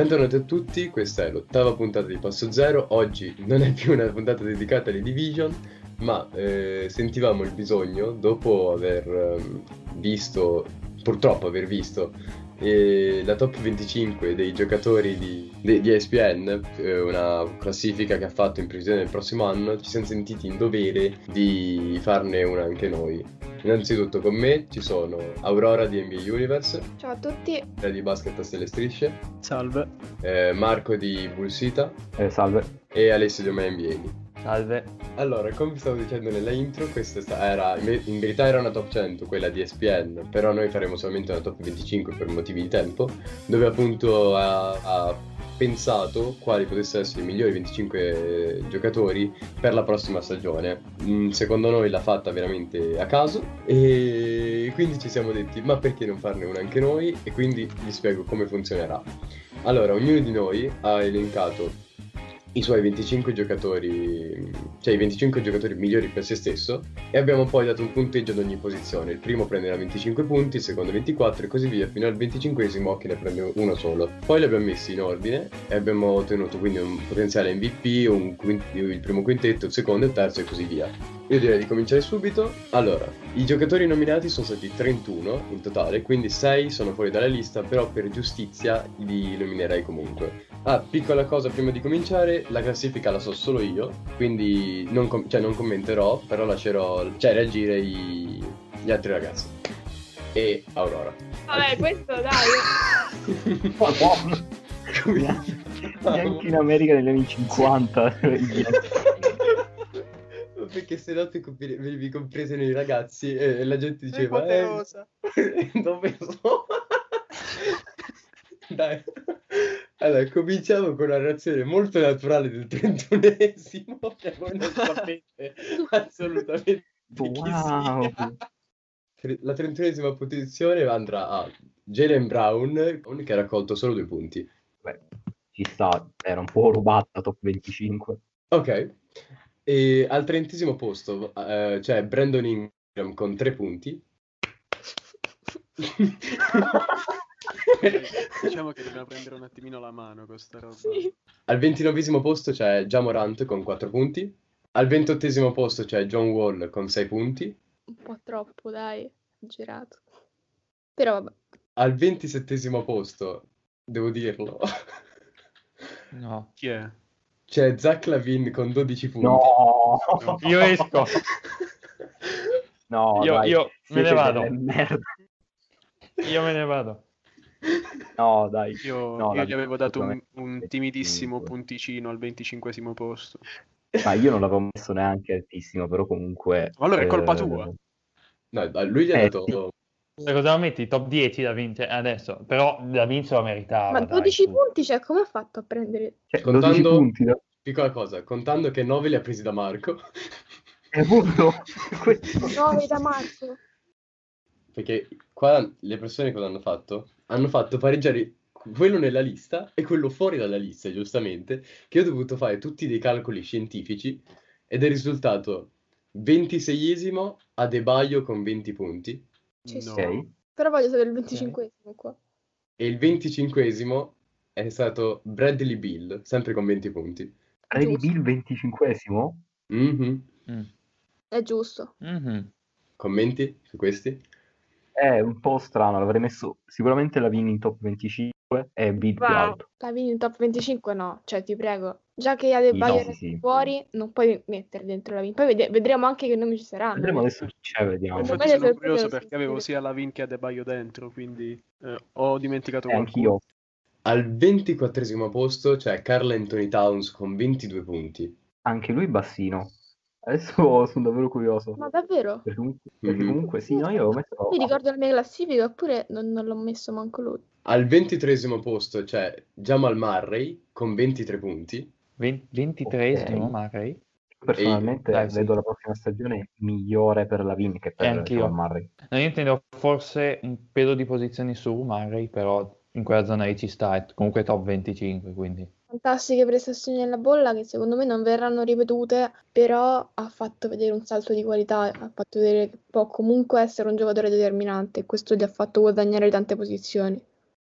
Bentornati a tutti, questa è l'ottava puntata di Passo Zero. Oggi non è più una puntata dedicata alle Division, ma eh, sentivamo il bisogno, dopo aver eh, visto, purtroppo aver visto, eh, la top 25 dei giocatori di, di, di ESPN, eh, una classifica che ha fatto in previsione del prossimo anno, ci siamo sentiti in dovere di farne una anche noi. Innanzitutto con me ci sono Aurora di NBA Universe. Ciao a tutti. Di Basket a Stelle Strisce. Salve. Eh, Marco di Bullsita. Eh, salve. E Alessio di Omea NBA. Salve. Allora, come vi stavo dicendo nella intro, questa era, in verità era una top 100, quella di ESPN, però noi faremo solamente una top 25 per motivi di tempo, dove appunto ha, ha pensato quali potessero essere i migliori 25 giocatori per la prossima stagione. Mm, secondo noi l'ha fatta veramente a caso e quindi ci siamo detti ma perché non farne una anche noi e quindi vi spiego come funzionerà. Allora, ognuno di noi ha elencato i suoi 25 giocatori, cioè i 25 giocatori migliori per se stesso e abbiamo poi dato un punteggio ad ogni posizione. Il primo prenderà 25 punti, il secondo 24 e così via fino al 25 che ne prende uno solo. Poi li abbiamo messi in ordine e abbiamo ottenuto quindi un potenziale MVP, un quint- il primo quintetto, il secondo, il terzo e così via. Io direi di cominciare subito. Allora, i giocatori nominati sono stati 31 in totale, quindi 6 sono fuori dalla lista, però per giustizia li nominerei comunque. Ah, piccola cosa prima di cominciare, la classifica la so solo io, quindi non, com- cioè, non commenterò, però lascerò, cioè reagire i- gli altri ragazzi. E Aurora. Vabbè, questo dai. Neanche in America negli anni 50. perché se no ti compi- venivi compreso nei ragazzi e la gente diceva È eh, dove so dai. Allora cominciamo con una reazione molto naturale del trentunesimo che voi non sapete assolutamente Wow. la trentunesima posizione andrà a Jalen Brown che ha raccolto solo due punti. Beh, ci sta, era un po' rubata top 25. ok. E al trentesimo posto eh, c'è Brandon Ingram con tre punti Diciamo che dobbiamo prendere un attimino la mano con sta roba. Sì. Al ventinovesimo posto c'è Jamorant con 4 punti. Al ventottesimo posto c'è John Wall con 6 punti. Un po' troppo, dai. Girato. Però vabbè. Al ventisettesimo posto, devo dirlo, No. Chi è? c'è Zach Lavin con 12 punti. No, Io esco. no, Io- dai, io me ne vado. Io me ne vado. No, dai. Io, No, io gli avevo dato un, un timidissimo 25. punticino al 25 posto. Ma io non l'avevo messo neanche altissimo, però comunque... Ma allora è colpa eh, tua. No, lui gli ha Eh, dato... Cosa lo metti? Top 10 da vincere adesso. Però da vincere lo meritava. Ma dai, 12 su. punti, cioè, come ha fatto a prendere... Cioè, Contando- 12 punti, da... Piccola cosa, contando che 9 li ha presi da Marco, È questo. 9 da marzo. perché qua le persone cosa hanno fatto? Hanno fatto pareggiare quello nella lista e quello fuori dalla lista, giustamente, che ho dovuto fare tutti dei calcoli scientifici ed è risultato 26esimo a De Baio con 20 punti Ci No. Ok. Però voglio sapere il 25 qua. e il 25esimo è stato Bradley Bill, sempre con 20 punti. Giusto. Bill 25esimo? Mhm. Mm. È giusto. Mhm. Commenti su questi? È un po' strano, l'avrei messo sicuramente la Vin in top 25 e più Wow. alto. La Vini in top 25 no, cioè ti prego. Già che ha De Sì, Baio no, sì, sì. fuori, non puoi mettere dentro la Vini. Poi vede- vedremo anche che nomi ci saranno. Vedremo adesso chi c'è, vediamo. Infatti sono curioso perché sono avevo sia la Vin che Adebayo dentro, quindi eh, ho dimenticato E qualcuno. anch'io. Al 24esimo posto c'è Carl Anthony Towns con 22 punti. Anche lui bassino. Adesso sono davvero curioso. Ma davvero? Perché comunque, perché Mhm. comunque sì, no, io avevo messo... Mi ricordo la mia classifica, oppure non, non l'ho messo manco lui. Al 23esimo posto c'è Jamal Murray con 23 punti. 23esimo, Ok. Murray. Personalmente Dai, sì. vedo la prossima stagione migliore per la Vin che per. Jamal Murray. No, io intendo forse un pelo di posizioni su Murray, però in quella zona lì ci sta, è comunque top 25, quindi... Fantastiche prestazioni nella bolla che secondo me non verranno ripetute, però ha fatto vedere un salto di qualità, ha fatto vedere che può comunque essere un giocatore determinante e questo gli ha fatto guadagnare tante posizioni.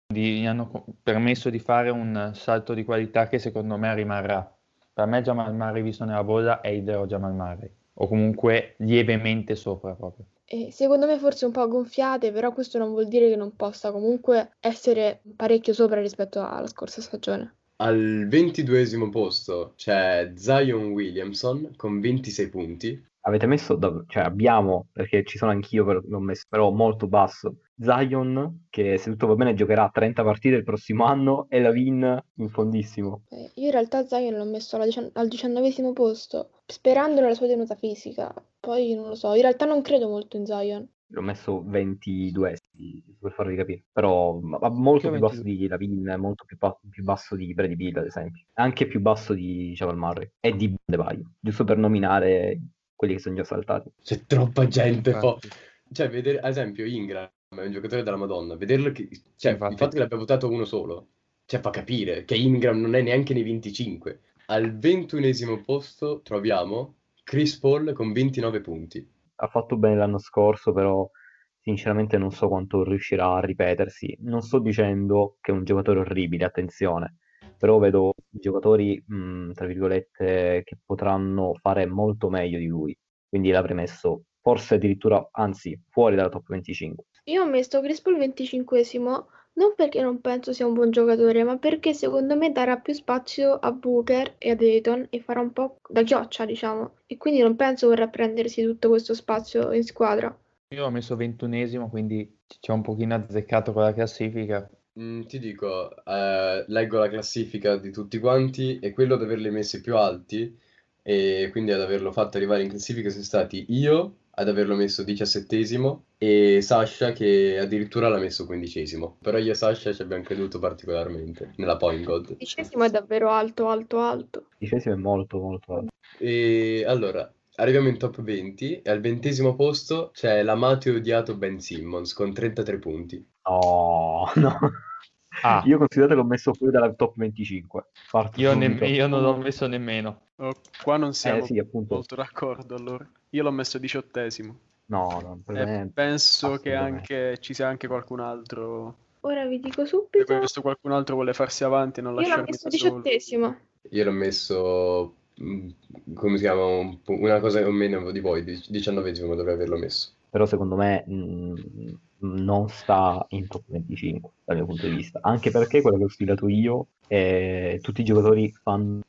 gli hanno permesso di fare un salto di qualità che secondo me rimarrà. Per me Jamal Murray visto nella bolla è il vero Jamal Murray, o comunque lievemente sopra proprio. E secondo me forse un po' gonfiate, però questo non vuol dire che non possa comunque essere parecchio sopra rispetto alla scorsa stagione. Al ventiduesimo posto c'è Zion Williamson con 26 punti. Avete messo, da- cioè abbiamo, perché ci sono anch'io, per- l'ho messo, però molto basso. Zion, che se tutto va bene giocherà 30 partite il prossimo anno, e Lavin in fondissimo. Eh, io in realtà Zion l'ho messo alla dician- al diciannovesimo posto, sperando nella sua tenuta fisica. Poi non lo so, in realtà non credo molto in Zion. L'ho messo 22 per farvi capire. Però ma- ma molto più basso di Lavin, molto più, più basso di Brady Bill, ad esempio. Anche più basso di Jamal Murray e di Baio, giusto per nominare quelli che sono già saltati. C'è troppa gente. po-. Cioè, vedere, ad esempio, Ingram è un giocatore della Madonna. Vederlo che... Cioè, Infatti. il fatto che l'abbia votato uno solo, cioè, fa capire che Ingram non è neanche nei 25. Al ventunesimo posto troviamo Chris Paul con 29 punti. Ha fatto bene l'anno scorso, però sinceramente non so quanto riuscirà a ripetersi. Non sto dicendo che è un giocatore orribile, attenzione, però vedo giocatori, mh, tra virgolette, che potranno fare molto meglio di lui. Quindi l'avrei messo forse addirittura, anzi, fuori dalla top 25. Io ho messo Chris Paul 25esimo non perché non penso sia un buon giocatore, ma perché secondo me darà più spazio a Booker e a Dayton e farà un po' da chioccia, diciamo. E quindi non penso vorrà prendersi tutto questo spazio in squadra. Io l'ho messo ventunesimo, quindi ci ho un pochino azzeccato con la classifica. Mm, ti dico, eh, leggo la classifica di tutti quanti e quello ad averli messi più alti e quindi ad averlo fatto arrivare in classifica sono stati io ad averlo messo diciassettesimo e Sasha che addirittura l'ha messo quindicesimo. Però io e Sasha ci abbiamo creduto particolarmente nella Point God. Dicesimo è davvero alto, alto, alto. Dicesimo è molto, molto alto. E allora, arriviamo in top 20 e al ventesimo posto c'è l'amato e odiato Ben Simmons con 33 punti. No, no. Ah. Io considerate l'ho messo fuori dalla top 25. Parto Io, ne- io non l'ho messo nemmeno. Oh, qua non siamo Eh sì, appunto. molto d'accordo allora. Io l'ho messo diciottesimo. No, no, per E me- penso che anche ci sia anche qualcun altro. Ora vi dico subito. questo qualcun altro vuole farsi avanti e non Io l'ho lasciarmi messo diciottesimo. Io l'ho messo, mm, come si chiama, un po- una cosa o meno di voi, dic- diciannovesimo dovrei averlo messo. però secondo me mh, non sta in top 25 dal mio punto di vista, anche perché quello che ho studiato io è tutti i giocatori fanno,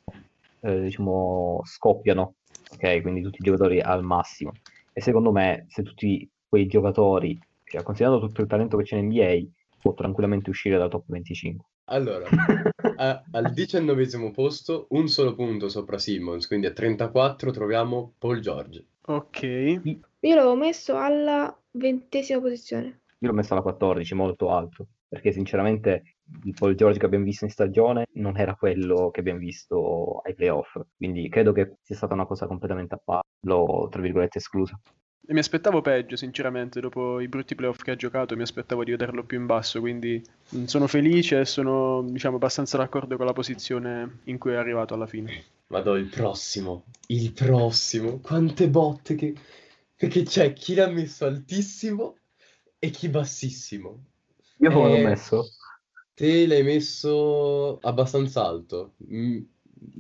eh, diciamo, scoppiano, ok? Quindi tutti i giocatori al massimo. E secondo me se tutti quei giocatori, cioè considerando tutto il talento che c'è in NBA, può tranquillamente uscire dalla top 25. Allora, a- al diciannovesimo posto, un solo punto sopra Simmons, quindi a 34 troviamo Paul George. Ok. Io l'avevo messo alla ventesima posizione. Io l'ho messo alla 14, molto alto, perché sinceramente il Paul George che abbiamo visto in stagione non era quello che abbiamo visto ai playoff, quindi credo che sia stata una cosa completamente a parte, l'ho tra virgolette esclusa. E mi aspettavo peggio, sinceramente, dopo i brutti playoff che ha giocato, mi aspettavo di vederlo più in basso, quindi sono felice e sono, diciamo, abbastanza d'accordo con la posizione in cui è arrivato alla fine. Vado il prossimo, il prossimo, quante botte che... Perché c'è chi l'ha messo altissimo e chi bassissimo. Io come l'ho Eh, messo? Te l'hai messo abbastanza alto. Mm,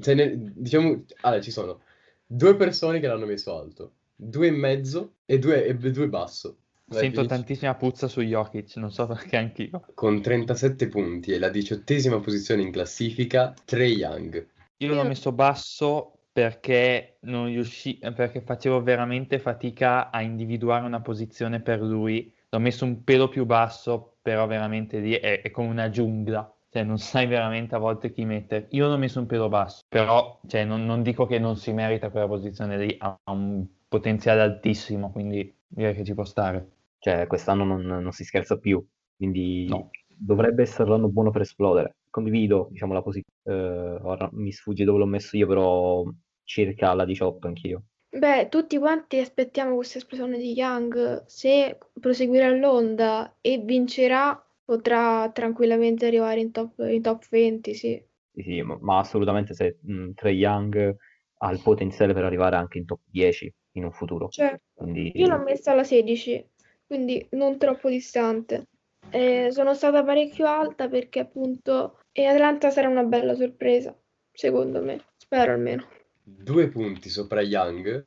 ne- diciamo, allora, ci sono due persone che l'hanno messo alto, due e mezzo e due, e due basso. Vai, Sento finisci. tantissima puzza su Jokic, non so perché anch'io. Con 37 punti e la diciottesima posizione in classifica, Trey Young. Io l'ho messo basso perché non riusci- perché facevo veramente fatica a individuare una posizione per lui. L'ho messo un pelo più basso, però veramente lì è, è come una giungla. Cioè, non sai veramente a volte chi mettere. Io l'ho messo un pelo basso, però cioè, non, non dico che non si merita quella posizione lì, ha un potenziale altissimo, quindi direi che ci può stare. Cioè quest'anno non, non si scherza più, quindi No. dovrebbe essere l'anno buono per esplodere. Condivido, diciamo, la posizione, ora mi sfugge dove l'ho messo io, però circa alla 18 anch'io. Beh, tutti quanti aspettiamo questa esplosione di Young. Se proseguirà l'onda e vincerà, potrà tranquillamente arrivare in top, in top 20, sì. Sì, sì, ma, ma assolutamente se mh, Trae Young ha il potenziale per arrivare anche in top 10 in un futuro. Cioè, Quindi io l'ho messa alla 16, quindi non troppo distante. Eh, sono stata parecchio alta perché appunto e Atlanta sarà una bella sorpresa, secondo me. Spero almeno. Due punti sopra Young.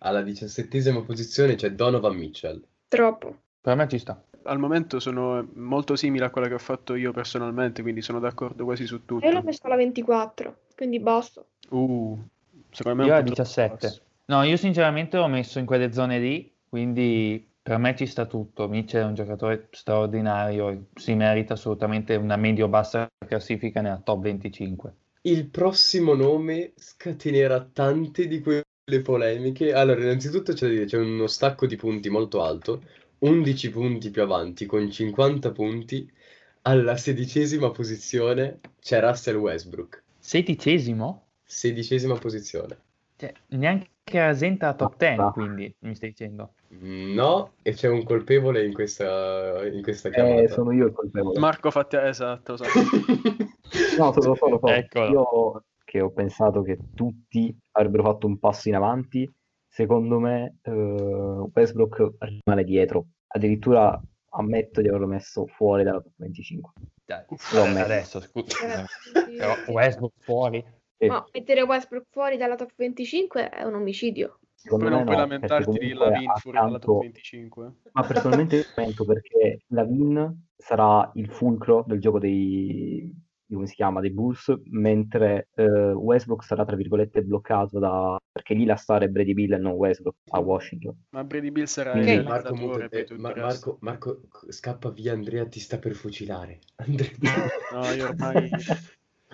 Alla diciassettesima posizione c'è Donovan Mitchell. Troppo. Per me ci sta. Al momento sono molto simile a quella che ho fatto io personalmente, quindi sono d'accordo quasi su tutto. Io l'ho messo alla 24, quindi basta. Uh, secondo me è Io alla po' troppo 17. basso. No, io sinceramente l'ho messo in quelle zone lì, quindi per me ci sta tutto. Mitchell è un giocatore straordinario, si merita assolutamente una medio-bassa classifica nella top 25. Il prossimo nome scatenerà tante di quelle polemiche. Allora, innanzitutto c'è da dire, c'è uno stacco di punti molto alto, 11 punti più avanti, con 50 punti. Alla sedicesima posizione c'è Russell Westbrook. Sedicesimo? Sedicesima posizione. Cioè, neanche rasenta la top 10, Ah. quindi mi stai dicendo. No, e c'è un colpevole in questa, in questa Eh, chiamata. sono io il colpevole. Marco fatti esatto, esatto. No, solo, solo, solo. Eccolo. Io che ho pensato che tutti avrebbero fatto un passo in avanti, secondo me eh, Westbrook rimane dietro. Addirittura ammetto di averlo messo fuori dalla top 25. Dai, messo. adesso, scusa. Eh, Però Westbrook fuori? E Ma mettere Westbrook fuori dalla top 25 è un omicidio. secondo Poi me non puoi no, lamentarti di Lavin fuori dalla top accanto- 25. Ma personalmente lamento perché Lavin sarà il fulcro del gioco dei, come si chiama, dei Bulls, mentre eh, Westbrook sarà tra virgolette bloccato da... perché lì la star è Brady Bill e non Westbrook a Washington. Ma Brady Bill sarà Ok. il Marco, poi eh, Ma-. Marco, Marco, scappa via, Andrea ti sta per fucilare. Andrea. No, io ormai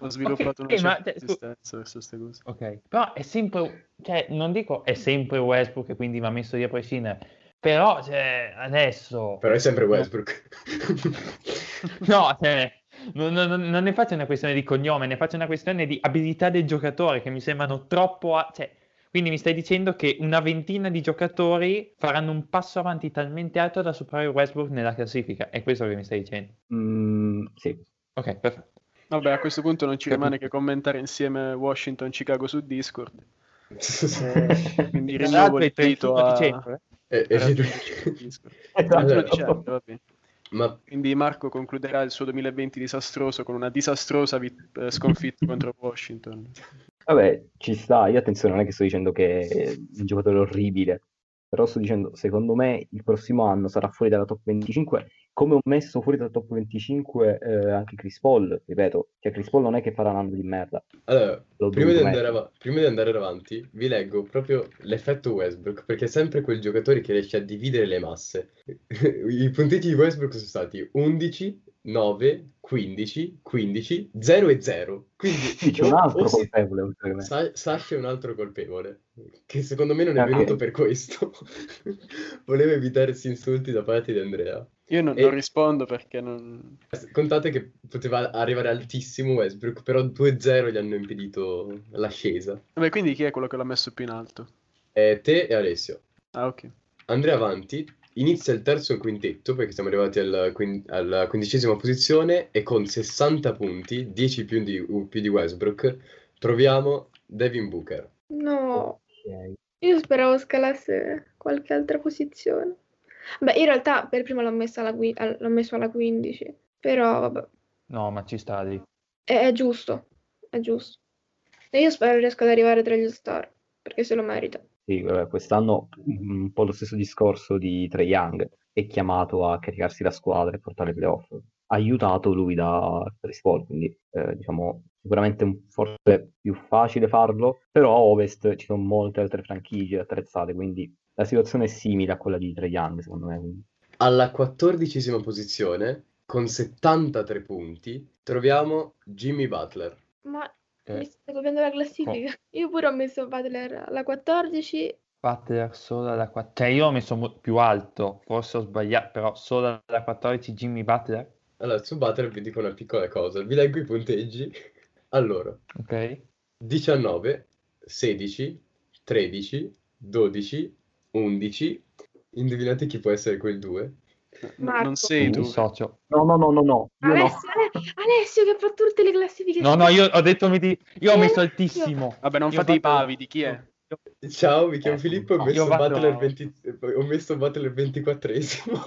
ho sviluppato una Eh, ma, certa resistenza verso queste cose. Ok, però è sempre, cioè, non dico è sempre Westbrook e quindi va messo lì a prescindere, però cioè, adesso, Però è sempre Westbrook. no, cioè, non, non- non ne faccio una questione di cognome, ne faccio una questione di abilità del giocatore che mi sembrano troppo, a- cioè, quindi mi stai dicendo che una ventina di giocatori faranno un passo avanti talmente alto da superare Westbrook nella classifica, è questo che mi stai dicendo. Mm, sì, Ok, perfetto. Vabbè, a questo punto non ci Capito. rimane che commentare insieme Washington-Chicago su Discord. Eh, Quindi Tra rinnovo il 31 a... dicembre. Eh, eh, raggiungerci su Discord. 31 Allora, dicembre, va bene. Ma Quindi Marco concluderà il suo 2020 disastroso con una disastrosa vi- eh, sconfitta contro Washington. Vabbè, ci sta. Io attenzione, non è che sto dicendo che è un giocatore orribile, però sto dicendo, secondo me il prossimo anno sarà fuori dalla top 25, come ho messo fuori dalla top 25 eh, anche Chris Paul, ripeto, cioè Chris Paul non è che farà un anno di merda. allora, prima di, av- prima di andare avanti, vi leggo proprio l'effetto Westbrook, perché è sempre quel giocatore che riesce a dividere le masse. I punteggi di Westbrook sono stati 11, 9, 15, 15, 0 e 0. Quindi Sì, c'è un altro si- colpevole. Sa- Sasha è un altro colpevole, che secondo me non è venuto per questo. Voleva evitarsi insulti da parte di Andrea. Io non, E- non rispondo perché non... Contate che poteva arrivare altissimo Westbrook, però 2-0 gli hanno impedito l'ascesa. Vabbè, quindi chi è quello che l'ha messo più in alto? Eh, te e Alessio. Ah, ok. Andrea avanti, inizia il terzo quintetto perché siamo arrivati al quin- alla quindicesima posizione e con 60 punti, 10 più di, più di Westbrook, troviamo Devin Booker. No, Ok. io speravo scalasse qualche altra posizione. Beh, in realtà per prima l'ho alla al- l'ho messo alla 15, però vabbè, No, ma ci sta lì. è, è giusto, è giusto. E io spero riesca ad arrivare tra gli star, perché se lo merita. Sì, vabbè, quest'anno un po' lo stesso discorso di Trae Young, è chiamato a caricarsi la squadra e portare ai playoff. Aiutato lui da Chris Paul, quindi eh, diciamo sicuramente un- forse più facile farlo, però a Ovest ci sono molte altre franchigie attrezzate, quindi la situazione è simile a quella di Trae Young, secondo me. Alla quattordicesima posizione, con 73 punti, troviamo Jimmy Butler. Ma mi stai copiando la classifica? Io pure ho messo Butler alla 14. Butler solo alla 14. Cioè, io ho messo più alto, forse ho sbagliato, però solo alla 14 Jimmy Butler. Allora, su Butler vi dico una piccola cosa, vi leggo i punteggi. Allora, Ok. 19, 16, 13, 12, 11. Indovinate chi può essere quel 2? Marco. non sei tu. socio. No, no, no, no, no, io no. Alessio, Ale- Alessio che fa tutte le classifiche. No, no, io ho detto miti- io ho messo Alessio. altissimo. Vabbè, non Io fate i vado- pavidi, chi è? Ciao, mi chiamo Eh, Filippo ho messo Butler 20 ho messo Butler 24esimo.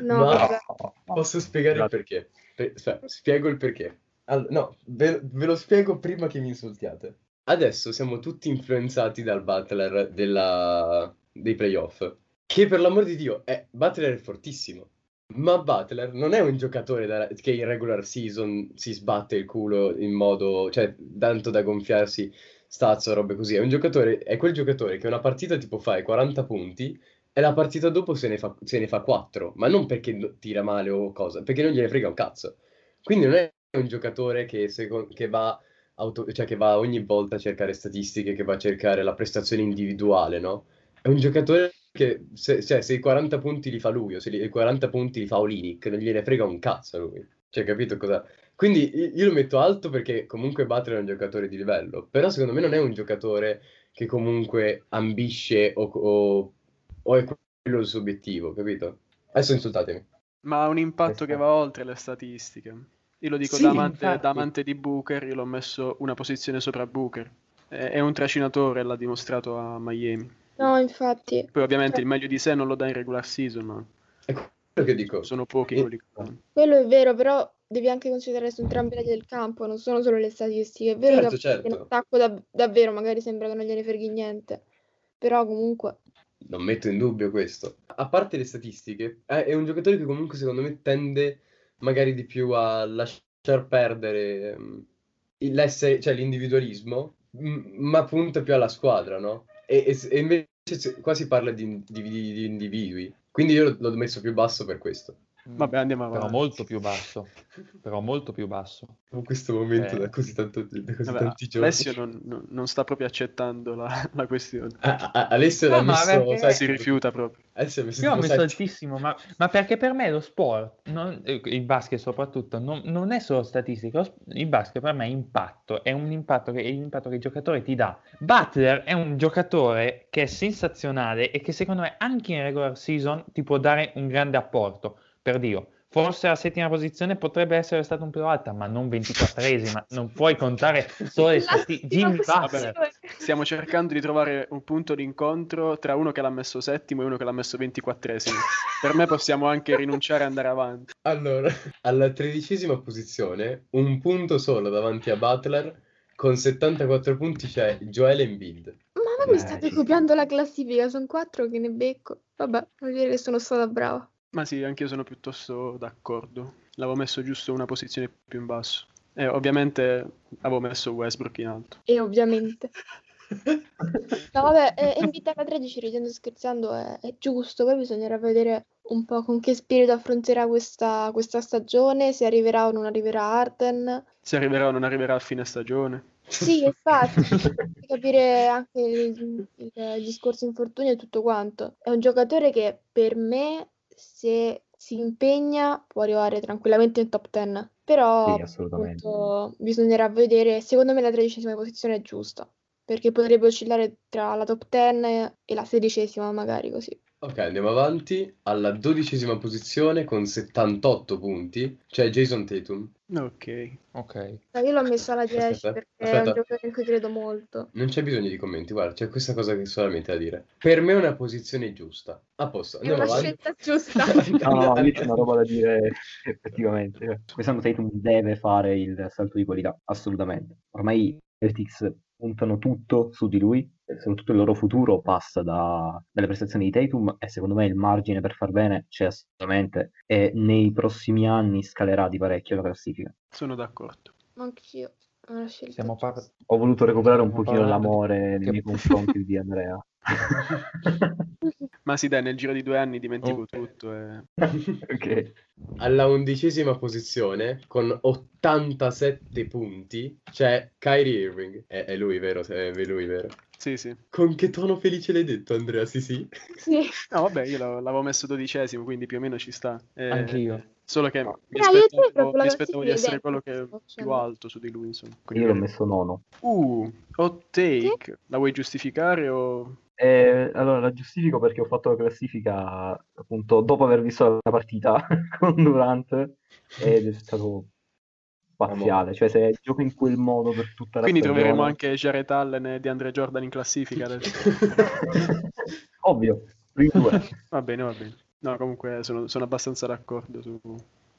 No, Ma-. Posso spiegare il perché? Per- cioè, spiego il perché. All- no, ve, ve lo spiego prima che mi insultiate. Adesso siamo tutti influenzati dal Butler della- dei playoff. Che per l'amor di Dio, è, Butler è fortissimo. Ma Butler non è un giocatore da- che in regular season si sbatte il culo in modo, cioè, tanto da gonfiarsi stats o robe così. È è quel giocatore che una partita tipo fa i 40 punti e la partita dopo se ne fa, se ne fa 4, ma non perché tira male o cosa, perché non gliene frega un cazzo. Quindi non è un giocatore che, seco- che va, auto- cioè che va ogni volta a cercare statistiche, che va a cercare la prestazione individuale, no? È un giocatore che se, cioè, se i 40 punti li fa lui o se li- i 40 punti li fa Olinic, non gliene frega un cazzo a lui. Cioè, capito cosa? Quindi io lo metto alto perché comunque Butler è un giocatore di livello, però secondo me non è un giocatore che comunque ambisce o, o- o è quello il suo obiettivo, capito? Adesso insultatemi. Ma ha un impatto che va oltre le statistiche. Io lo dico Sì, da, amante, da amante di Booker, io l'ho messo una posizione sopra Booker. È, è un trascinatore, l'ha dimostrato a Miami. No, infatti. Poi ovviamente il meglio di sé non lo dà in regular season, ma È quello che dico. sono pochi Eh, quelli che lo danno. Quello è vero, però devi anche considerare su entrambi i lati del campo, non sono solo le statistiche. È vero Certo, che certo. in attacco dav- davvero magari sembra che non gliene freghi niente, però comunque Non metto in dubbio questo. A parte le statistiche, è, è un giocatore che comunque secondo me tende magari di più a lasciar perdere ehm, l'essere, cioè l'individualismo, m- ma punta più alla squadra, no? E, e e invece qua si parla di, di- di- di individui, quindi io l'ho messo più basso per questo. Vabbè, andiamo Però avanti. molto più basso. Però molto più basso. In questo momento Eh. da così, tanto, da così Vabbè, tanti giorni. Alessio non, non- non sta proprio accettando la, la questione. Ah, ah, Alessio No, messo, perché- sai, Si rifiuta proprio. Alessio messo Io ho messo sette. altissimo, ma, ma perché per me lo sport, non- eh, il basket soprattutto, non, non è solo statistica, il basket per me è impatto, è un impatto che, è l'impatto che il giocatore ti dà. Butler è un giocatore che è sensazionale e che secondo me anche in regular season ti può dare un grande apporto, per Dio. Forse la settima posizione potrebbe essere stata un po' alta, ma non 24esima. Non puoi contare solo le statistiche. Stiamo cercando di trovare un punto di incontro tra uno che l'ha messo settimo e uno che l'ha messo ventiquattresimo. Per me possiamo anche rinunciare e andare avanti. Allora, alla tredicesima posizione, un punto solo davanti a Butler, con 74 punti c'è Joel Embiid. Ma voi mi state copiando la classifica, sono quattro che ne becco. Vabbè, vuol dire che sono stata brava. Ma sì, anche io sono piuttosto d'accordo. L'avevo messo giusto una posizione più in basso. E ovviamente avevo messo Westbrook in alto. E ovviamente. No, vabbè, eh, Embiid alla 13, ridendo scherzando, è, è giusto. Poi bisognerà vedere un po' con che spirito affronterà questa, questa stagione, se arriverà o non arriverà Arden. Se arriverà o non arriverà a fine stagione. Sì, infatti, capire anche il, il- il discorso infortunio e tutto quanto. È un giocatore che per me, se si impegna, può arrivare tranquillamente in top 10. Però Sì, appunto, bisognerà vedere, secondo me la tredicesima posizione è giusta, perché potrebbe oscillare tra la top 10 e la sedicesima magari così. Ok, andiamo avanti. Alla dodicesima posizione, con 78 punti, c'è Jason Tatum. Ok. Ok. Ma io l'ho messo alla 10 Aspetta, perché è un aspetta. giocatore in cui credo molto. Non c'è bisogno di commenti, guarda, c'è questa cosa che solamente da dire. Per me è una posizione giusta. A posto, È andiamo una avanti. scelta giusta. No, no, lì c'è una roba da dire effettivamente. Cioè, Quest'anno Tatum deve fare il salto di qualità, assolutamente. Ormai i Celtics puntano tutto su di lui, soprattutto il loro futuro passa da- dalle prestazioni di Tatum e secondo me il margine per far bene c'è assolutamente e nei prossimi anni scalerà di parecchio la classifica. Sono d'accordo. Anch'io. Giusta. par- Ho voluto recuperare un Stiamo pochino l'amore che- nei miei confronti di Andrea. Ma sì, dai, nel giro di due anni dimentico Ok. tutto. E... ok. Alla undicesima posizione, con 87 punti, c'è Kyrie Irving. È, è lui, vero? È lui, vero? Sì, sì. Con che tono felice l'hai detto, Andrea? Sì, sì. Sì. No, vabbè, io l'avevo l'avevo messo dodicesimo, quindi più o meno ci sta. Eh, Anch'io. Solo che No. mi io aspettavo, mi aspettavo di essere quello che è più alto su di lui, insomma. Io Quindi l'ho per- messo nono. Uh, hot take. La vuoi giustificare o... Eh, allora la giustifico perché ho fatto la classifica appunto dopo aver visto la partita con Durant ed è stato spaziale, cioè se gioco in quel modo per tutta la Quindi troveremo stagione- anche Jared Allen e DeAndre Jordan in classifica adesso. Ovvio. Va bene, va bene. No, comunque sono, sono abbastanza d'accordo su,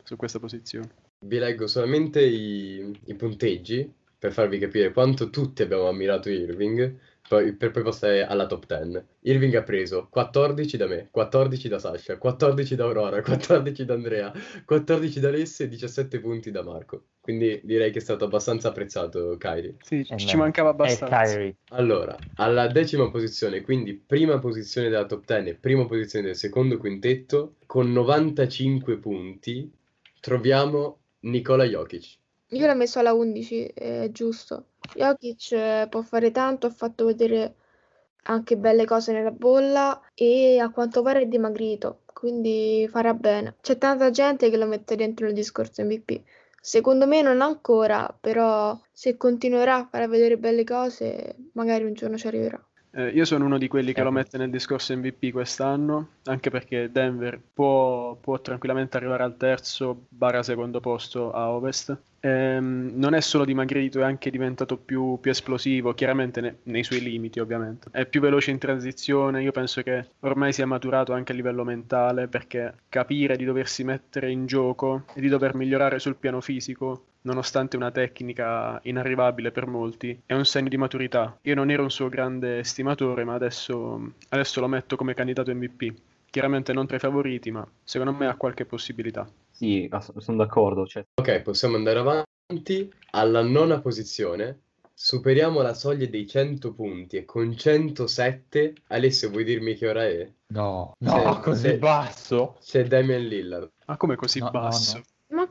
su questa posizione. Vi leggo solamente i, i punteggi per farvi capire quanto tutti abbiamo ammirato Irving, poi, per poi passare alla top 10. Irving ha preso 14 da me, 14 da Sasha, 14 da Aurora, 14 da Andrea, 14 da Alessia e 17 punti da Marco. Quindi direi che è stato abbastanza apprezzato Kyrie. Sì, Eh, ci no. mancava È abbastanza. Allora, alla decima posizione, quindi prima posizione della top 10 e prima posizione del secondo quintetto, con 95 punti, troviamo Nikola Jokic. Io l'ho messo alla 11, è giusto. Jokic eh, può fare tanto, ha fatto vedere anche belle cose nella bolla e a quanto pare è dimagrito, quindi farà bene. C'è tanta gente che lo mette dentro il discorso MVP. Secondo me non ancora, però se continuerà a fare vedere belle cose, magari un giorno ci arriverà. Eh, io sono uno di quelli che lo Ecco. mette nel discorso MVP quest'anno, anche perché Denver può, può tranquillamente arrivare al terzo barra secondo posto a Ovest. Ehm, non è solo dimagrito, è anche diventato più, più esplosivo, chiaramente ne- nei suoi limiti ovviamente. È più veloce in transizione, io penso che ormai sia maturato anche a livello mentale, perché capire di doversi mettere in gioco e di dover migliorare sul piano fisico nonostante una tecnica inarrivabile per molti, è un segno di maturità. Io non ero un suo grande estimatore, ma adesso, adesso lo metto come candidato MVP. Chiaramente non tra i favoriti, ma secondo me ha qualche possibilità. Sì, ass- sono d'accordo. Cioè, Ok, possiamo andare avanti. Alla nona posizione superiamo la soglia dei 100 punti e con 107, Alessio, vuoi dirmi che ora è? No, no, così sì. basso. C'è Damian Lillard. Ma come così No, no, basso? no. Ma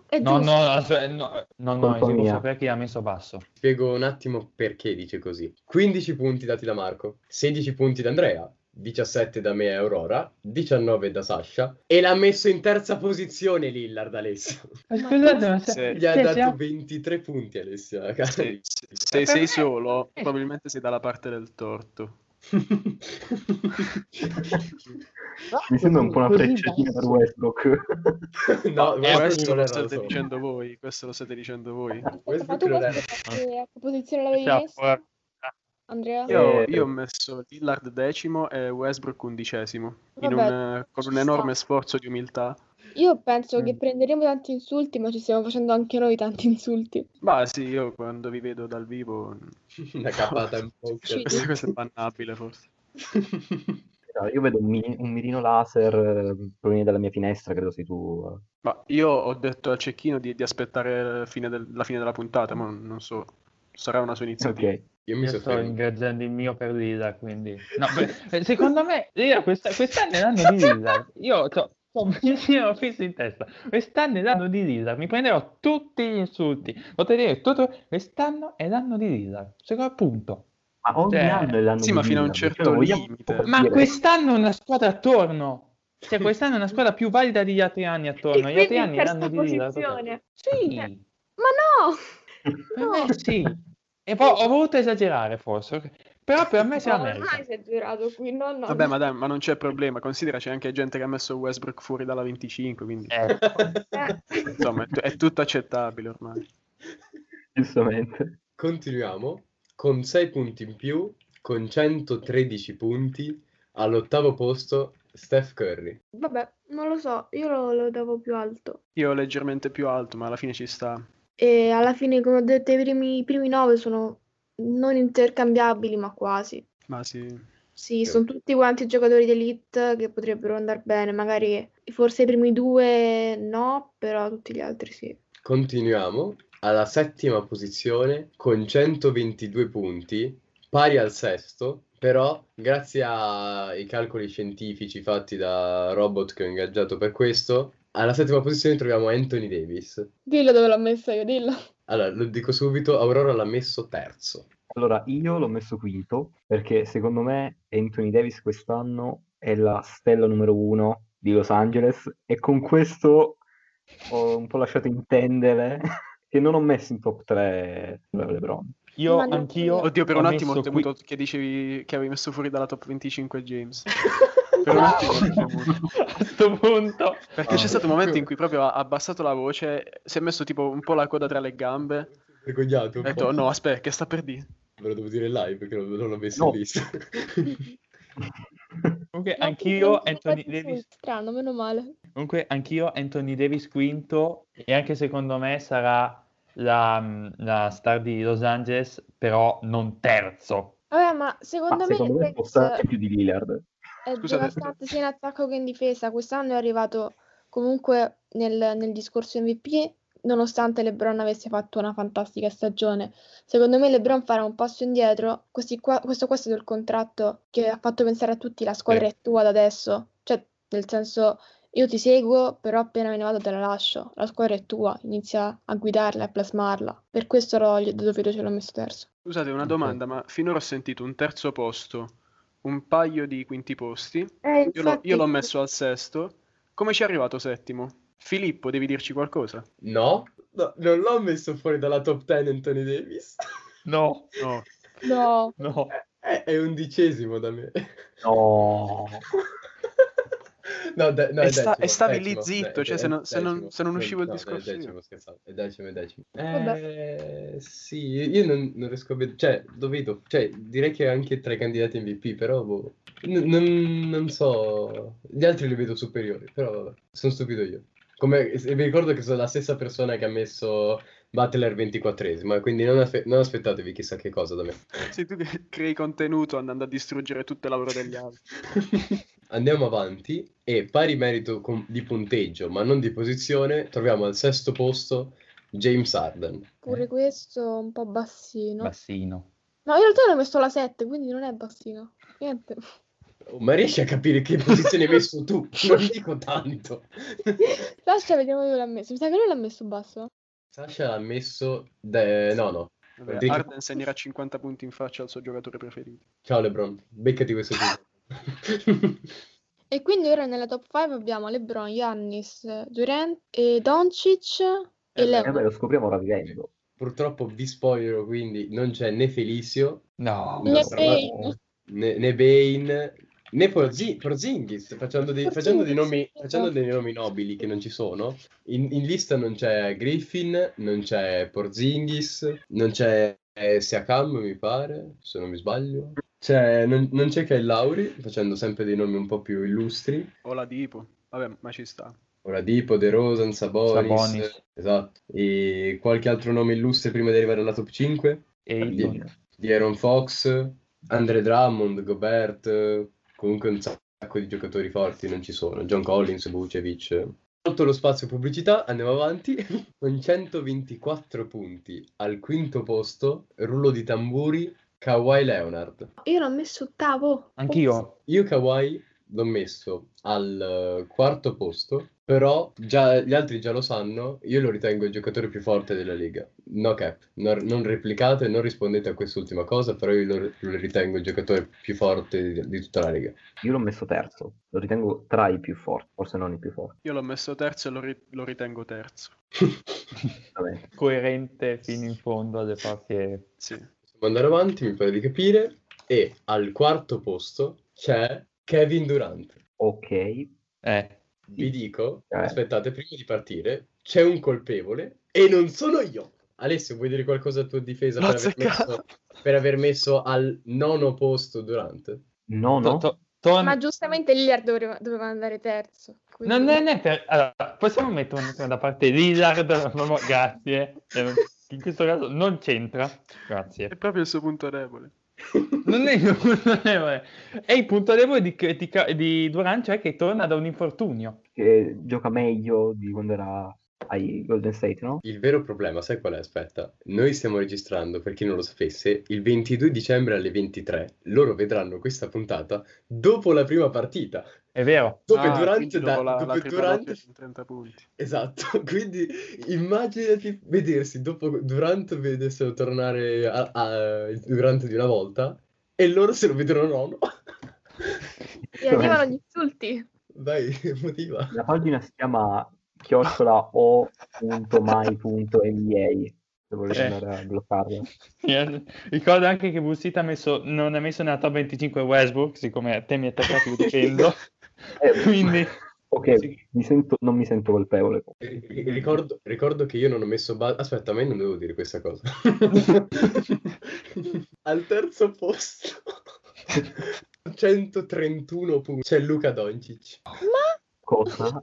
è No, giusto. no, aspetta, no, no, no, Colpa mia. sapere chi ha messo basso. Spiego un attimo perché dice così. 15 punti dati da Marco, 16 punti da Andrea, 17 da me e Aurora, 19 da Sasha e l'ha messo in terza posizione Lillard Alessio. Ma Scusate, ma se, Se- Gli ha se dato siamo- 23 punti Alessio. Se, se- sei solo, eh. probabilmente sei dalla parte del torto. Mi sembra un po' una frecciatina per. Westbrook. no, Westbrook questo lo state solo. dicendo voi, questo lo state dicendo voi. Ma tu che posizione l'avevi Siamo messo. Andrea? Io, Eh, io ho messo Lillard decimo e Westbrook undicesimo, in Vabbè, un, con un sta. enorme sforzo di umiltà. Io penso che Mm. prenderemo tanti insulti, ma ci stiamo facendo anche noi tanti insulti. Ma sì, io quando vi vedo dal vivo, Una capata in questa, questa è bannabile forse. Esatto, Io vedo un, mini- un mirino laser eh, proviene dalla mia finestra, credo sei tu. eh. Ma io ho detto al cecchino di, di aspettare la fine, del- la fine della puntata, ma non, so, sarà una sua iniziativa. Ok. Io mi Io sto ingaggiando il mio per Lisa, quindi... No, beh, secondo me, Lisa, questa- quest'anno è l'anno di Lisa. Io ho pensiero fisso in testa. Quest'anno è l'anno di Lisa. Mi prenderò tutti gli insulti. Potrei dire tutto... Quest'anno è l'anno di Lisa. Secondo punto. Ma ogni Cioè, anno è l'anno sì, di ma fino a un Lillard, certo cioè, limite. Ma quest'anno è una squadra attorno. Cioè, quest'anno è una squadra più valida degli altri anni attorno. Gli altri anni è l'anno di Lisa. posizione. Sì, Ma no! per me sì. E poi ho voluto esagerare forse? Però per me si No, merita. non hai esagerato qui, no, no. Vabbè, ma dai, ma non c'è problema. Considera c'è anche gente che ha messo Westbrook fuori dalla 25, quindi Eh, Eh, insomma è, è tutto accettabile ormai. Giustamente. Continuiamo con 6 punti in più, con 113 punti, all'ottavo posto Steph Curry. vabbè, non lo so, io lo, lo davo più alto. Io leggermente più alto, ma alla fine ci sta. E alla fine, come ho detto, i primi, i primi nove sono non intercambiabili, ma quasi. Ma sì. Sì, sono tutti quanti giocatori d'elite che potrebbero andare bene, magari forse i primi due no, però tutti gli altri sì. Continuiamo alla settima posizione con 122 punti, pari al sesto, però grazie ai calcoli scientifici fatti da robot che ho ingaggiato per questo, alla settima posizione troviamo Anthony Davis. Dillo dove l'ho messa io, dillo. Allora, lo dico subito, Aurora l'ha messo terzo. Allora, io l'ho messo quinto perché secondo me Anthony Davis quest'anno è la stella numero uno di Los Angeles e con questo ho un po' lasciato intendere che non ho messo in top 3 LeBron. io Ma anch'io Oddio, per un attimo ho messo qui- temuto che dicevi che avevi messo fuori dalla top 25 James. Per un attimo temuto. a sto punto Perché c'è stato un momento in cui proprio ha abbassato la voce, si è messo tipo un po' la coda tra le gambe. Vergognato Ha detto, po'. no, aspetta, che sta per dire? Ve lo devo dire live perché non, non l'ho messo No. in lista. comunque Ma anch'io Anthony Davis Strano, meno male. Comunque anch'io Anthony Davis quinto e anche secondo me sarà la, la star di Los Angeles, però non terzo. Vabbè, ma secondo Ma me secondo me può stare più di Lillard. È Scusate. devastante sia in attacco che in difesa. Quest'anno è arrivato comunque nel, nel discorso MVP, nonostante LeBron avesse fatto una fantastica stagione. Secondo me LeBron farà un passo indietro. Questi qua- questo qua è stato il contratto che ha fatto pensare a tutti la squadra Sì. è tua da adesso. Cioè, nel senso, io ti seguo, però appena me ne vado te la lascio. La squadra è tua, inizia a guidarla e a plasmarla. Per questo ero, gli ho dato fiducia e l'ho messo terzo. Scusate, una domanda, ma finora ho sentito un terzo posto, un paio di quinti posti. Eh, Io l'ho, infatti- io l'ho messo al sesto. Come ci è arrivato settimo? Filippo, devi dirci qualcosa? No, no, non l'ho messo fuori dalla top 10 Anthony Davis. No, No. No, no. È, è undicesimo da me. No, No, de- no, E è sta- decimo, e stavi decimo, lì zitto, de- cioè, è se non- se non- se non uscivo il no, discorso È decimo, scherzavo, è decimo, è decimo. Eh, sì, io non, non riesco a vedere, cioè, lo vedo, cioè, direi che anche tra i candidati MVP, però, boh, n- non, non so, gli altri li vedo superiori, però, vabbè, sono stupido io. Come, vi ricordo che sono la stessa persona che ha messo Butler 24esimo, quindi non, aspe- non aspettatevi chissà che cosa da me. Sei tu crei contenuto andando a distruggere tutto il lavoro degli altri. Andiamo avanti e pari merito con- di punteggio, ma non di posizione, troviamo al sesto posto James Harden. pure questo un po' bassino. Bassino. No, in realtà l'ho messo la 7, quindi non è bassino. Niente. Oh, ma riesci a capire che posizione hai messo tu? Non dico tanto. Lascia, vediamo dove l'ha messo. Mi sa che lui l'ha messo basso. Sasha l'ha messo... de- No, no. Vabbè, Dico- Arden segnerà 50 punti in faccia al suo giocatore preferito. Ciao LeBron, beccati questo titolo. E quindi ora nella top 5 abbiamo LeBron, Giannis, Durant, e Doncic e Eh eh Leo. beh, lo scopriamo ora vivendo. Purtroppo vi spoilerò, quindi non c'è né Felicio, No. Né Bane. né, né Bane, né Porzi- Porzingis, facendo, dei, facendo dei nomi, facendo dei nomi nobili che non ci sono. In, in lista non c'è Griffin, non c'è Porzingis, non c'è eh, Siakam, mi pare, se non mi sbaglio. C'è- non, non c'è Kyle Lauri, facendo sempre dei nomi un po' più illustri. O la Dipo. Vabbè, ma ci sta. Ora Dipo, De Rosan, Sabonis, Sabonis. esatto. E qualche altro nome illustre prima di arrivare alla top 5? Ayton. Di Aaron Fox, Andre Drummond, Gobert, comunque un sacco di giocatori forti non ci sono. John Collins, Vucevic. Tolto lo spazio pubblicità, andiamo avanti. Con 124 punti al quinto posto, rullo di tamburi, Kawhi Leonard. Io l'ho messo ottavo. Anch'io. Io Kawhi l'ho messo al eh, quarto posto, però già, gli altri già lo sanno, io lo ritengo il giocatore più forte della Lega. No cap, non, non replicate, non rispondete a quest'ultima cosa, però io lo, lo ritengo il giocatore più forte di, di tutta la Lega. Io l'ho messo terzo, lo ritengo tra i più forti, forse non i più forti. Io l'ho messo terzo e lo, ri- lo ritengo terzo. Coerente fino in fondo alle proprie... Sì. Possiamo andare avanti, mi pare di capire. E al quarto posto c'è Kevin Durant. Ok, Eh, Vi dico, Eh. aspettate, prima di partire, c'è un colpevole e non sono io. Alessio, vuoi dire qualcosa a tua difesa per aver, messo, per aver messo al nono posto Durant? no, to- no, to- torna- Ma giustamente Lillard doveva, doveva andare terzo. quindi- Non è, non è per... allora, possiamo mettere un attimo da parte Lillard, no, no, grazie. In questo caso non c'entra, grazie. È proprio il suo punto debole. Non è, non è, è il punto debole di, di, di Durant, cioè che torna da un infortunio. che gioca meglio di quando era ai Golden State, no? Il vero problema, sai qual è? Aspetta, noi stiamo registrando, per chi non lo sapesse, il 22 dicembre alle 23. Loro vedranno questa puntata dopo la prima partita. È vero. Dove Ah, Durant quindi da- dopo la, la dove tripla Durant- doppia con 30 punti. Esatto, quindi immaginati vedersi dopo Durant vedessero tornare a, a- il Durant di una volta e loro se lo vedono nono. Gli arrivano gli insulti. Dai, motiva. La pagina si chiama chiocciola o.mai.nba se volete Eh. andare a bloccarla. Eh, Ricordo anche che Bussita ha messo, non ha messo nella top 25 Westbrook, siccome a te mi attaccati lo difendo. Eh, Quindi ok, Sì. mi sento- non mi sento colpevole. Ri- Ricordo, ricordo che io non ho messo ba- Aspetta, a me non devo dire questa cosa. Al terzo posto 131 punti. C'è Luca Doncic. Ma... Cosa?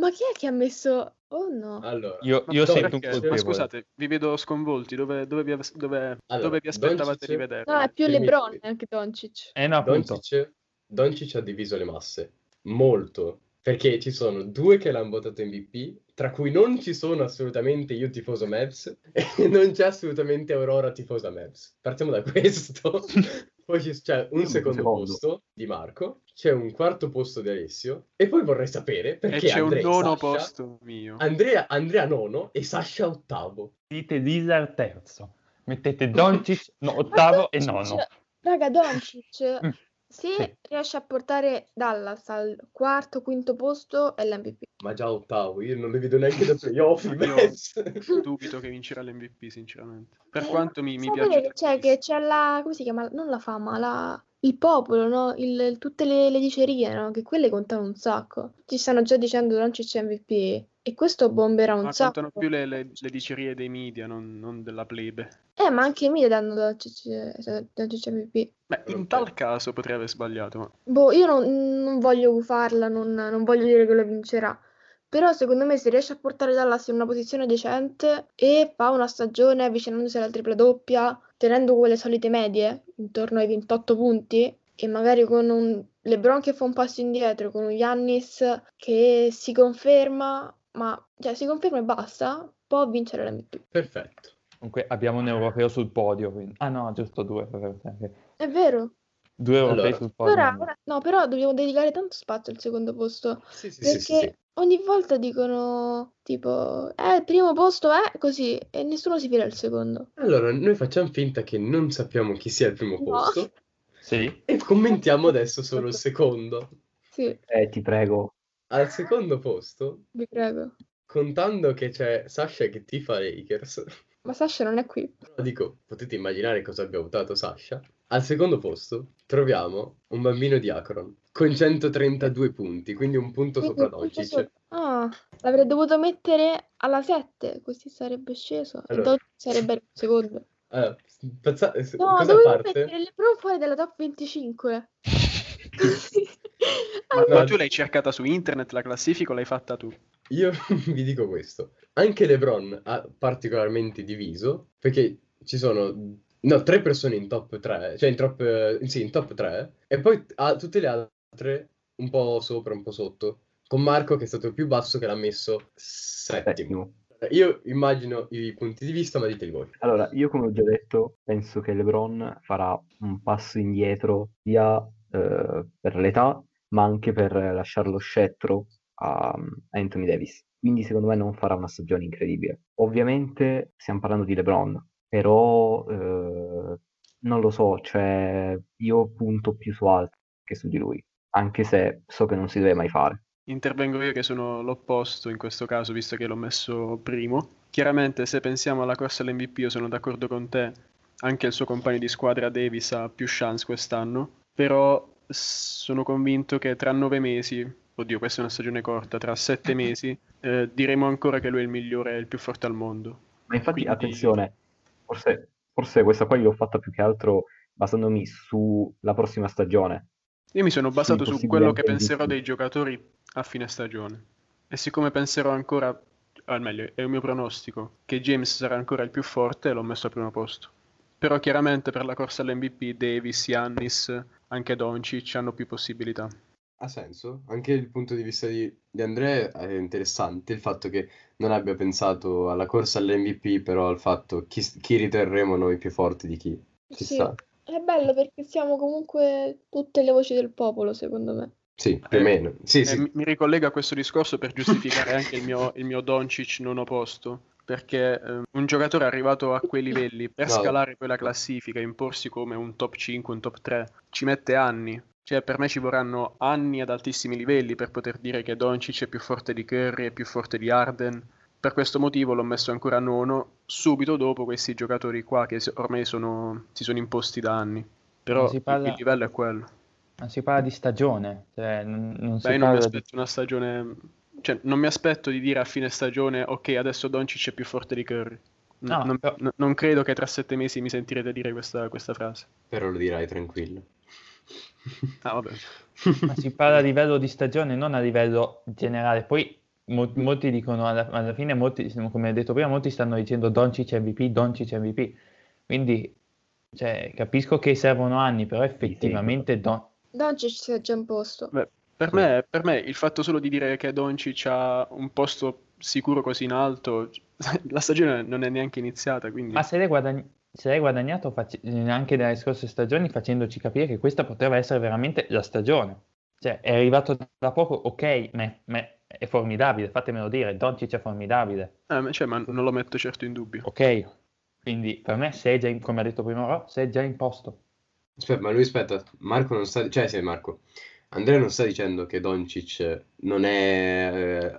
Ma chi è che ha messo... Oh no. Allora, Io, io sento un perché? Ma colpevole. scusate, vi vedo sconvolti. Dove, dove vi, dove- Allora, dove vi aspettavate Doncic- di vedere? No, è più Dimmi- LeBron anche Doncic. Eh no, appunto. Doncic, Doncic ha diviso le masse molto perché ci sono due che l'hanno votato MVP, tra cui non ci sono assolutamente io tifoso Mavs e non c'è assolutamente Aurora tifosa Mavs. Partiamo da questo. Poi c'è un Io secondo secondo. posto di Marco, c'è un quarto posto di Alessio e poi vorrei sapere E perché c'è un Andrea, nono Sasha- posto mio. Andrea, Andrea nono e Sasha ottavo. Dite Lillard terzo. Mettete Doncic no, ottavo e nono. Raga, Doncic, Mm, se sì. riesce a portare Dallas al quarto, quinto posto, è l'MVP. Ma già ottavo, io non li vedo neanche da playoff Io-. Dubito che vincerà l'MVP, sinceramente. Per Eh, quanto mi, mi piace c'è, che c'è la, come si chiama? Non la fama, la, il popolo, no? Il- tutte le, le dicerie, no? Che quelle contano un sacco. Ci stanno già dicendo Doncic MVP e questo bomberà un Ma sacco. contano più le, le- le dicerie dei media, non, non della plebe. Eh, ma anche i media danno Doncic, MVP. Beh, in tal caso potrei aver sbagliato, ma Boh, io non, non voglio gufarla, non, non voglio dire che lo vincerà. Però secondo me se riesce a portare Dallas in una posizione decente e fa una stagione avvicinandosi alla tripla doppia, tenendo quelle solite medie, intorno ai 28 punti, e magari con un LeBron che fa un passo indietro, con un Giannis che si conferma, ma cioè si conferma e basta, può vincere l'MVP. Perfetto. Comunque abbiamo un europeo sul podio. quindi- Ah no, giusto due. È vero. Due europei Allora, sul podio. Ora, ora- no, però dobbiamo dedicare tanto spazio al secondo posto. Sì, sì, sì, Perché sì, sì. ogni volta dicono tipo, eh, il primo posto è così e nessuno si fila il secondo. Allora, noi facciamo finta che non sappiamo chi sia il primo No. posto Sì. e commentiamo adesso solo il secondo. Sì, Eh, ti prego. Al secondo posto, vi prego. contando che c'è Sasha che tifa Lakers, Ma Sasha non è qui. però dico, potete immaginare cosa abbia votato Sasha. Al secondo posto troviamo un bambino di Akron con 132 punti, quindi un punto Quindi sopra Doncic. Ah, l'avrei dovuto mettere alla 7, così sarebbe sceso e Allora. Doncic sarebbe il secondo. Allora, pensa- No, cosa dovevo parte? mettere LeBron fuori dalla top 25. Ma, No. ma tu l'hai cercata su internet la classifica o l'hai fatta tu? Io vi dico questo, anche LeBron ha particolarmente diviso, perché ci sono no, tre persone in top 3, cioè in top, sì, in top 3, e poi ha tutte le altre un po' sopra, un po' sotto, con Marco che è stato il più basso che l'ha messo settimo. Settimo. Io immagino i punti di vista, ma diteli voi. Allora, io come ho già detto, penso che LeBron farà un passo indietro sia eh, per l'età, ma anche per lasciare lo scettro a, a Anthony Davis. Quindi secondo me non farà una stagione incredibile. Ovviamente stiamo parlando di LeBron, però eh, non lo so, cioè io punto più su altri che su di lui, anche se so che non si deve mai fare. Intervengo io che sono l'opposto in questo caso, visto che l'ho messo primo. Chiaramente, se pensiamo alla corsa all'MVP, io sono d'accordo con te. Anche il suo compagno di squadra Davis ha più chance quest'anno. Però sono convinto che tra nove mesi, oddio, questa è una stagione corta, tra sette mesi, eh, diremo ancora che lui è il migliore e il più forte al mondo. Ma infatti, Quindi- attenzione, forse, forse questa qua l'ho fatta più che altro basandomi sulla prossima stagione. Io mi sono basato su quello che penserò dei giocatori a fine stagione. E siccome penserò ancora, al meglio, è il mio pronostico, che James sarà ancora il più forte, l'ho messo al primo posto. Però chiaramente per la corsa all'MVP Davis, Giannis, anche Doncic hanno più possibilità. Ha senso? Anche il punto di vista di, di Andrea è interessante, il fatto che non abbia pensato alla corsa all'MVP, però al fatto chi, chi riterremo noi più forti di chi. Ci Sì, sta. è bello perché siamo comunque tutte le voci del popolo, secondo me. Sì, più o Eh, meno. Sì, Eh, sì. mi- ricollego a questo discorso per giustificare anche il mio, il mio Doncic nono posto. Perché eh, un giocatore arrivato a quei livelli per No. scalare quella classifica, imporsi come un top 5, un top 3, ci mette anni. Cioè, per me ci vorranno anni ad altissimi livelli per poter dire che Doncic è più forte di Curry, è più forte di Arden. Per questo motivo l'ho messo ancora nono, subito dopo questi giocatori qua che ormai sono- si sono imposti da anni. Però parla- il livello è quello. Ma si parla di stagione, cioè non, non si Beh, io non mi parla di... aspetto una stagione. Cioè, non mi aspetto di dire a fine stagione, ok, adesso Doncic è più forte di Curry. No, non, però- non credo che tra sette mesi mi sentirete dire questa, questa frase. Però lo dirai tranquillo. Ah, vabbè. Ma si parla a livello di stagione, non a livello generale. Poi mo- molti dicono, alla, alla fine, molti, come hai detto prima, molti stanno dicendo Doncic MVP, Doncic MVP. Quindi, cioè, capisco che servono anni, però effettivamente Don- Doncic si è già imposto. Beh, per, me, per me il fatto solo di dire che Doncic ha un posto sicuro così in alto, la stagione non è neanche iniziata, quindi... Ma se l'hai, guadagn- se l'hai guadagnato fac- anche dalle scorse stagioni facendoci capire che questa poteva essere veramente la stagione. Cioè, è arrivato da poco, ok, ma, ma è formidabile, fatemelo dire, Doncic è formidabile. Eh, ma- cioè, ma non lo metto certo in dubbio. Ok, quindi per me sei già, in, come ha detto prima Ro, sei già in posto. Aspetta, ma lui aspetta, Marco non sta... Cioè, sì, Marco. Andrea non sta dicendo che Doncic non è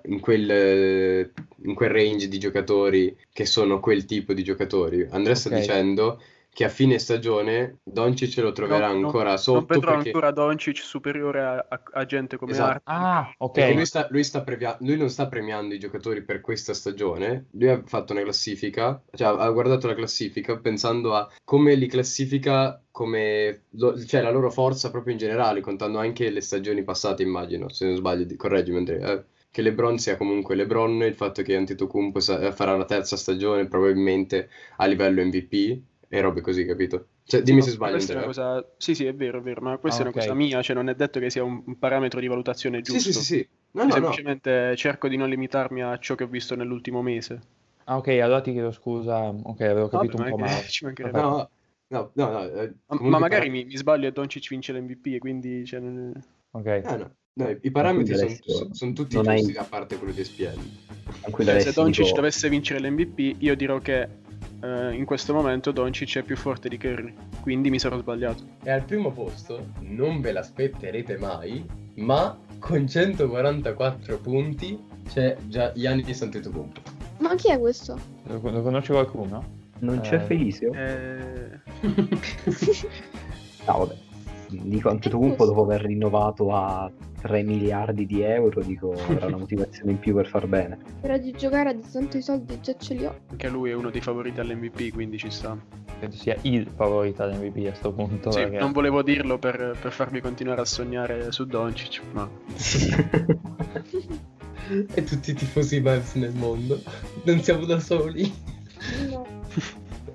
eh, in quel, eh, in quel range di giocatori che sono quel tipo di giocatori. Andrea sta dicendo che a fine stagione Doncic lo troverà No, no, ancora Non sotto vedrò perché... ancora Doncic superiore a, a- a gente come Esatto. Ah, ok. Lui, sta, lui, sta previa- lui non sta premiando i giocatori per questa stagione, lui ha fatto una classifica, cioè ha guardato la classifica pensando a come li classifica, come cioè la loro forza proprio in generale, contando anche le stagioni passate, immagino, se non sbaglio, di- correggimi Andrea, eh, che LeBron sia comunque LeBron, il fatto che Antetokounmpo sa- farà la terza stagione probabilmente a livello MVP e robe così, capito? Cioè, dimmi No, se sbaglio questa è una Andrea. cosa... Sì, sì, è vero, è vero, ma questa Ah, è una cosa mia, cioè non è detto che sia un, un parametro di valutazione Sì, giusto. sì, sì, sì. No, Io no, no. semplicemente cerco di non limitarmi a ciò che ho visto nell'ultimo mese. Ah, ok, allora ti chiedo scusa. Ok, avevo capito Vabbè, un po' ma che- male. ci mancherebbe. No, no, no, no, eh, Ma, magari para- mi, mi sbaglio e Doncic vince l'MVP e quindi... Cioè, non- Ok. Ah, no. No, i parametri quindi sono adesso tutti non hai- giusti a parte quello di. Tranquillo, cioè, se Doncic dico- dovesse vincere l'MVP, io dirò che eh, in questo momento Doncic è più forte di Curry, quindi mi sarò sbagliato. E al primo posto non ve l'aspetterete mai, ma con 144 punti c'è già Giannis Antetokounmpo. Ma chi è questo? Lo, lo conosce qualcuno? Non c'è Eh, Felizio? Eh, No, vabbè. Dico Antetokounmpo dopo aver rinnovato a 3 miliardi di euro, dico avrà una motivazione in più per far bene. Ora di giocare a tanto i soldi già ce li ho. anche lui è uno dei favoriti all'MVP, quindi ci sta. Credo sia il favorito all'MVP a sto punto. Sì, perché- non volevo dirlo per, per farvi continuare a sognare su Doncic, ma e tutti i tifosi Mavs nel mondo. Non siamo da soli.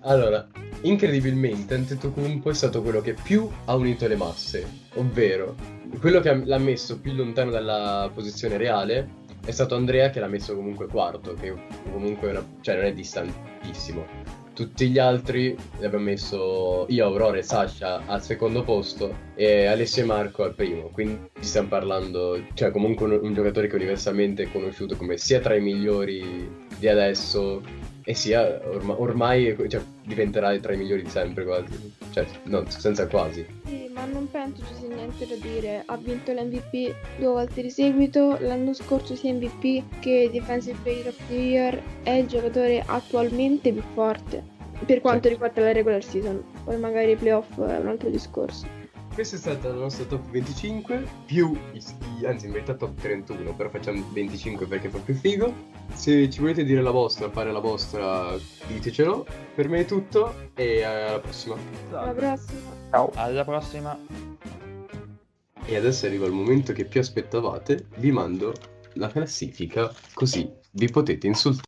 Allora, incredibilmente Antetokounmpo è stato quello che più ha unito le masse, ovvero quello che ha- l'ha messo più lontano dalla posizione reale è stato Andrea che l'ha messo comunque quarto, che comunque è una- cioè non è distantissimo. Tutti gli altri li abbiamo messo io, Aurora e Sasha al secondo posto e Alessio e Marco al primo. Quindi stiamo parlando, cioè comunque un, un giocatore che è universalmente conosciuto come sia tra i migliori di adesso e sia orma- ormai cioè, diventerà tra i migliori di sempre quasi. Cioè, no, senza quasi. Sì, ma non penso ci sia niente da dire. Ha vinto l'MVP due volte di seguito, l'anno scorso sia MVP che Defensive Player of the Year, è il giocatore attualmente più forte per quanto riguarda la regular season. Poi magari i playoff è un altro discorso. Questa è stata la nostra top 25, più, anzi in verità top 31, però facciamo 25 perché fa più figo. Se ci volete dire la vostra, fare la vostra, ditecelo. Per me è tutto e alla prossima. Alla prossima. Ciao. Alla prossima. E adesso arriva il momento che più aspettavate, vi mando la classifica così vi potete insultare.